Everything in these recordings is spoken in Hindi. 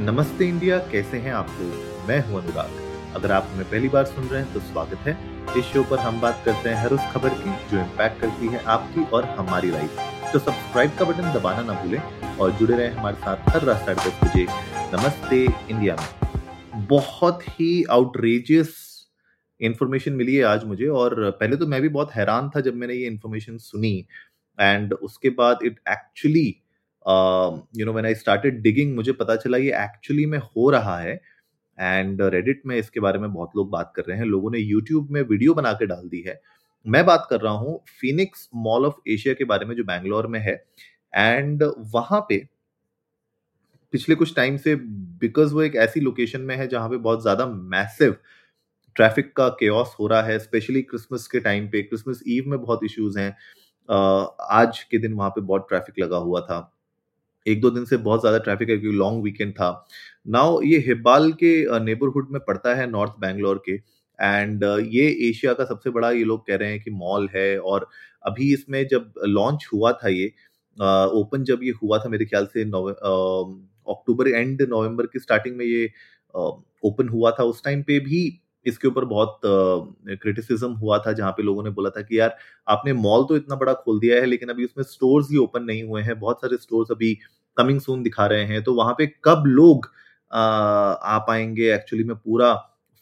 नमस्ते इंडिया, कैसे हैं आप लोग? मैं हूँ अनुराग। अगर आप हमें पहली बार सुन रहे हैं तो स्वागत है। इस शो पर हम बात करते हैं हर उस खबर की जो इम्पैक्ट करती है आपकी और हमारी लाइफ तो सब्सक्राइब का बटन दबाना ना भूलें और जुड़े रहें हमारे साथ हर रात साढ़े दस बजे नमस्ते इंडिया में। बहुत ही आउटरेजियस इंफॉर्मेशन मिली है आज मुझे और पहले तो मैं भी बहुत हैरान था जब मैंने ये इन्फॉर्मेशन सुनी। एंड उसके बाद it actually you know when I started digging मुझे पता चला ये एक्चुअली में हो रहा है। एंड रेडिट में इसके बारे में बहुत लोग बात कर रहे हैं। लोगों ने यूट्यूब में वीडियो बना के डाल दी है। मैं बात कर रहा हूँ फिनिक्स मॉल ऑफ़ एशिया के बारे में जो बैंगलोर में है। एंड वहाँ पे पिछले कुछ टाइम से बिकॉज़ वो एक ऐसी लोकेशन में है जहाँ पे बहुत ज़्यादा मैसिव ट्रैफ़िक का केस हो रहा है। स्पेशली क्रिसमस के टाइम पे। क्रिसमस ईव में बहुत इश्यूज़ हैं। आज के दिन वहाँ पे बहुत ट्रैफ़िक लगा हुआ था। एक दो दिन से बहुत ज़्यादा ट्रैफ़िक है, क्योंकि लॉन्ग वीकेंड था। नाउ ये हिब्बाल के नेबरहुड में पड़ता है नॉर्थ बैंगलोर के। एंड ये एशिया का सबसे बड़ा ये लोग कह रहे हैं कि मॉल है और अभी इसमें जब लॉन्च हुआ था ये ओपन जब ये हुआ था मेरे ख्याल से अक्टूबर एंड नवंबर की स्टार्टिंग में ये ओपन हुआ था। उस टाइम पे भी इसके ऊपर बहुत क्रिटिसिज्म हुआ था जहाँ पे लोगों ने बोला था कि यार आपने मॉल तो इतना बड़ा खोल दिया है लेकिन अभी उसमें स्टोर्स ही ओपन नहीं हुए हैं बहुत सारे स्टोर्स अभी कमिंग सून दिखा रहे हैं तो वहाँ पे कब लोग आ, आ पाएँगे? एक्चुअली में पूरा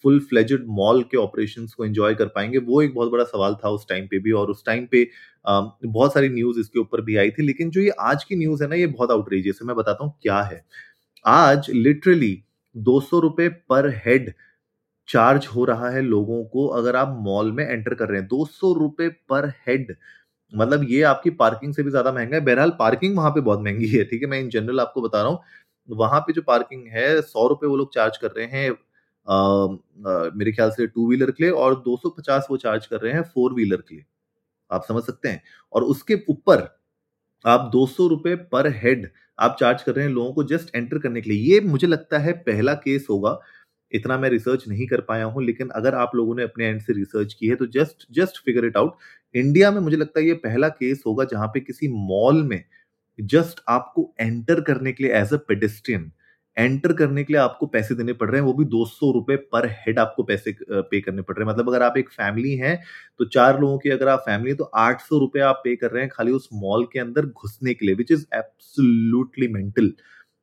फुल फ्लेजेड मॉल के ऑपरेशंस को एंजॉय कर पाएँगे वो एक बहुत बड़ा सवाल था उस टाइम पे भी और उस टाइम पे आ, बहुत सारी न्यूज़ इसके ऊपर भी आई थी लेकिन जो ये आज की न्यूज़ है ना ये बहुत आउटरेजियस है मैं बताता हूँ क्या है। आज लिटरली दो सौ रुपए पर हेड चार्ज हो रहा है लोगों को अगर आप मॉल में एंटर कर रहे हैं दो सौ रुपए पर हेड मतलब ये आपकी पार्किंग से भी ज़्यादा महँगा है। बहरहाल पार्किंग वहाँ पे बहुत महँगी है ठीक है? मैं इन जनरल आपको बता रहा हूँ वहाँ पे जो पार्किंग है सौ रुपए वो लोग चार्ज कर रहे हैं आ, आ, मेरे ख्याल से टू व्हीलर के लिए और 250 वो चार्ज कर रहे हैं फोर व्हीलर के लिए। आप समझ सकते हैं? और उसके ऊपर आप दो सौ रुपए पर हेड आप चार्ज कर रहे हैं लोगों को जस्ट एंटर करने के लिए। ये मुझे लगता है पहला केस होगा इतना मैं रिसर्च नहीं कर पाया हूँ, लेकिन अगर आप लोगों ने अपने एंड से रिसर्च की है तो just just figure it out India में मुझे लगता है ये पहला केस होगा जहाँ पे किसी मॉल में जस्ट आपको एंटर करने के लिए एज अ पेडिस्ट्रियन एंटर करने के लिए आपको पैसे देने पड़ रहे हैं, वो भी दो सौ रुपए पर हेड आपको पैसे पे करने पड़ रहे हैं। मतलब अगर आप एक फैमिली हैं तो चार लोगों की अगर आप फैमिली है तो आठ सौ रुपए आप पे कर रहे हैं खाली उस मॉल के अंदर घुसने के लिए which is absolutely mental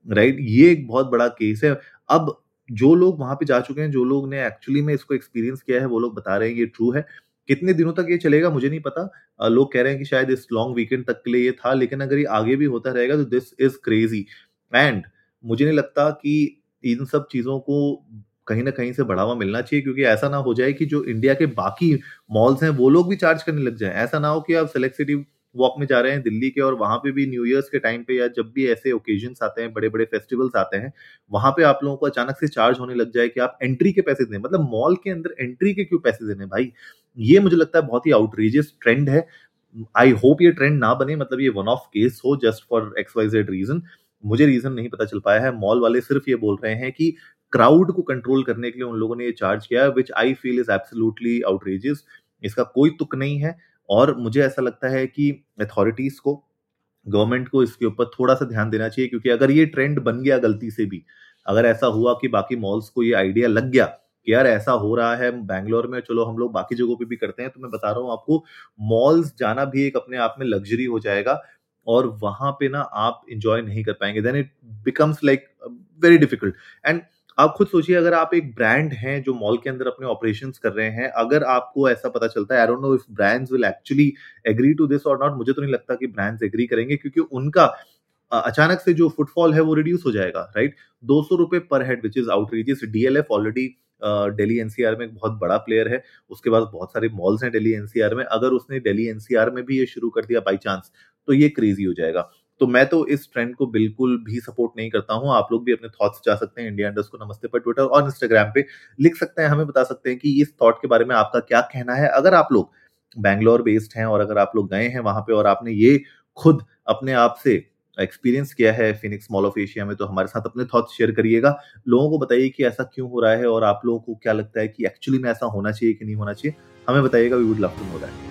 right ये एक बहुत बड़ा केस है। अब जो लोग वहाँ पे जा चुके हैं, जो लोग ने एक्चुअली में इसको एक्सपीरियंस किया है, वो लोग बता रहे हैं ये ट्रू है। कितने दिनों तक ये चलेगा, मुझे नहीं पता। लोग कह रहे हैं कि शायद इस लॉन्ग वीकेंड तक के लिए ये था, लेकिन अगर ये आगे भी होता रहेगा तो दिस इज़ क्रेजी एंड मुझे नहीं लगता कि इन सब चीज़ों को कहीं ना कहीं से बढ़ावा मिलना चाहिए, क्योंकि ऐसा ना हो जाए कि जो इंडिया के बाकी मॉल्स हैं, वो लोग भी चार्ज करने लग जाए। ऐसा ना हो कि आप सेलेक्ट सिटी वॉक में जा रहे हैं दिल्ली के और वहाँ पे भी न्यू ईयर्स के टाइम पे या जब भी ऐसे ओकेजन आते हैं बड़े बड़े फेस्टिवल्स आते हैं, वहाँ पे आप लोगों को अचानक से चार्ज होने लग जाए कि आप एंट्री के पैसे दें। मतलब मॉल के अंदर एंट्री के क्यों पैसे देने भाई? ये मुझे लगता है बहुत ही आउटरीजियस ट्रेंड है। आई होप ये ट्रेंड ना बने मतलब ये वन ऑफ़ केस हो just for X Y Z reason मुझे रीजन नहीं पता चल पाया है। मॉल वाले सिर्फ़ ये बोल रहे हैं कि क्राउड को कंट्रोल करने के लिए उन लोगों ने ये चार्ज किया which I feel is absolutely outrageous इसका कोई तुक नहीं है। और मुझे ऐसा लगता है कि अथॉरिटीज को गवर्नमेंट को इसके ऊपर थोड़ा सा ध्यान देना चाहिए, क्योंकि अगर ये ट्रेंड बन गया गलती से भी, अगर ऐसा हुआ कि बाकी मॉल्स को ये आइडिया लग गया कि यार ऐसा हो रहा है बैंगलोर में, चलो हम लोग बाकी जगहों पे भी करते हैं तो मैं बता रहा हूँ आपको मॉल्स जाना भी एक अपने आप में लग्जरी हो जाएगा और वहाँ पे ना आप इंजॉय नहीं कर पाएँगे then it becomes like very difficult and आप खुद सोचिए, अगर आप एक ब्रांड हैं जो मॉल के अंदर अपने ऑपरेशंस कर रहे हैं, अगर आपको ऐसा पता चलता है I don't know if brands will actually agree to this और नॉट मुझे तो नहीं लगता कि ब्रांड्स एग्री करेंगे, क्योंकि उनका अचानक से जो फुटफॉल है वो रिड्यूस हो जाएगा राइट दो सौ रुपए पर head which is outrageous DLF already Delhi NCR में एक बहुत बड़ा प्लेयर है, उसके बाद बहुत सारे मॉल्स हैं दिल्ली एनसीआर में, अगर उसने दिल्ली एनसीआर में भी ये शुरू कर दिया बाई चांस तो ये क्रेजी हो जाएगा। तो मैं तो इस ट्रेंड को बिल्कुल भी सपोर्ट नहीं करता हूँ। आप लोग भी अपने थॉट्स जा सकते हैं इंडिया इंडस्ट को नमस्ते पर ट्विटर और इंस्टाग्राम पे लिख सकते हैं, हमें बता सकते हैं कि इस थॉट के बारे में आपका क्या कहना है। अगर आप लोग बैंगलोर बेस्ड हैं और अगर आप लोग गए हैं वहाँ पे और आपने ये खुद अपने आप से एक्सपीरियंस किया है फिनिक्स मॉल ऑफ़ एशिया में तो हमारे साथ अपने थॉट्स शेयर करिएगा। लोगों को बताइए कि ऐसा क्यों हो रहा है और आप लोगों को क्या लगता है कि एक्चुअली में ऐसा होना चाहिए कि नहीं होना चाहिए। हमें बताइएगा we would love to know that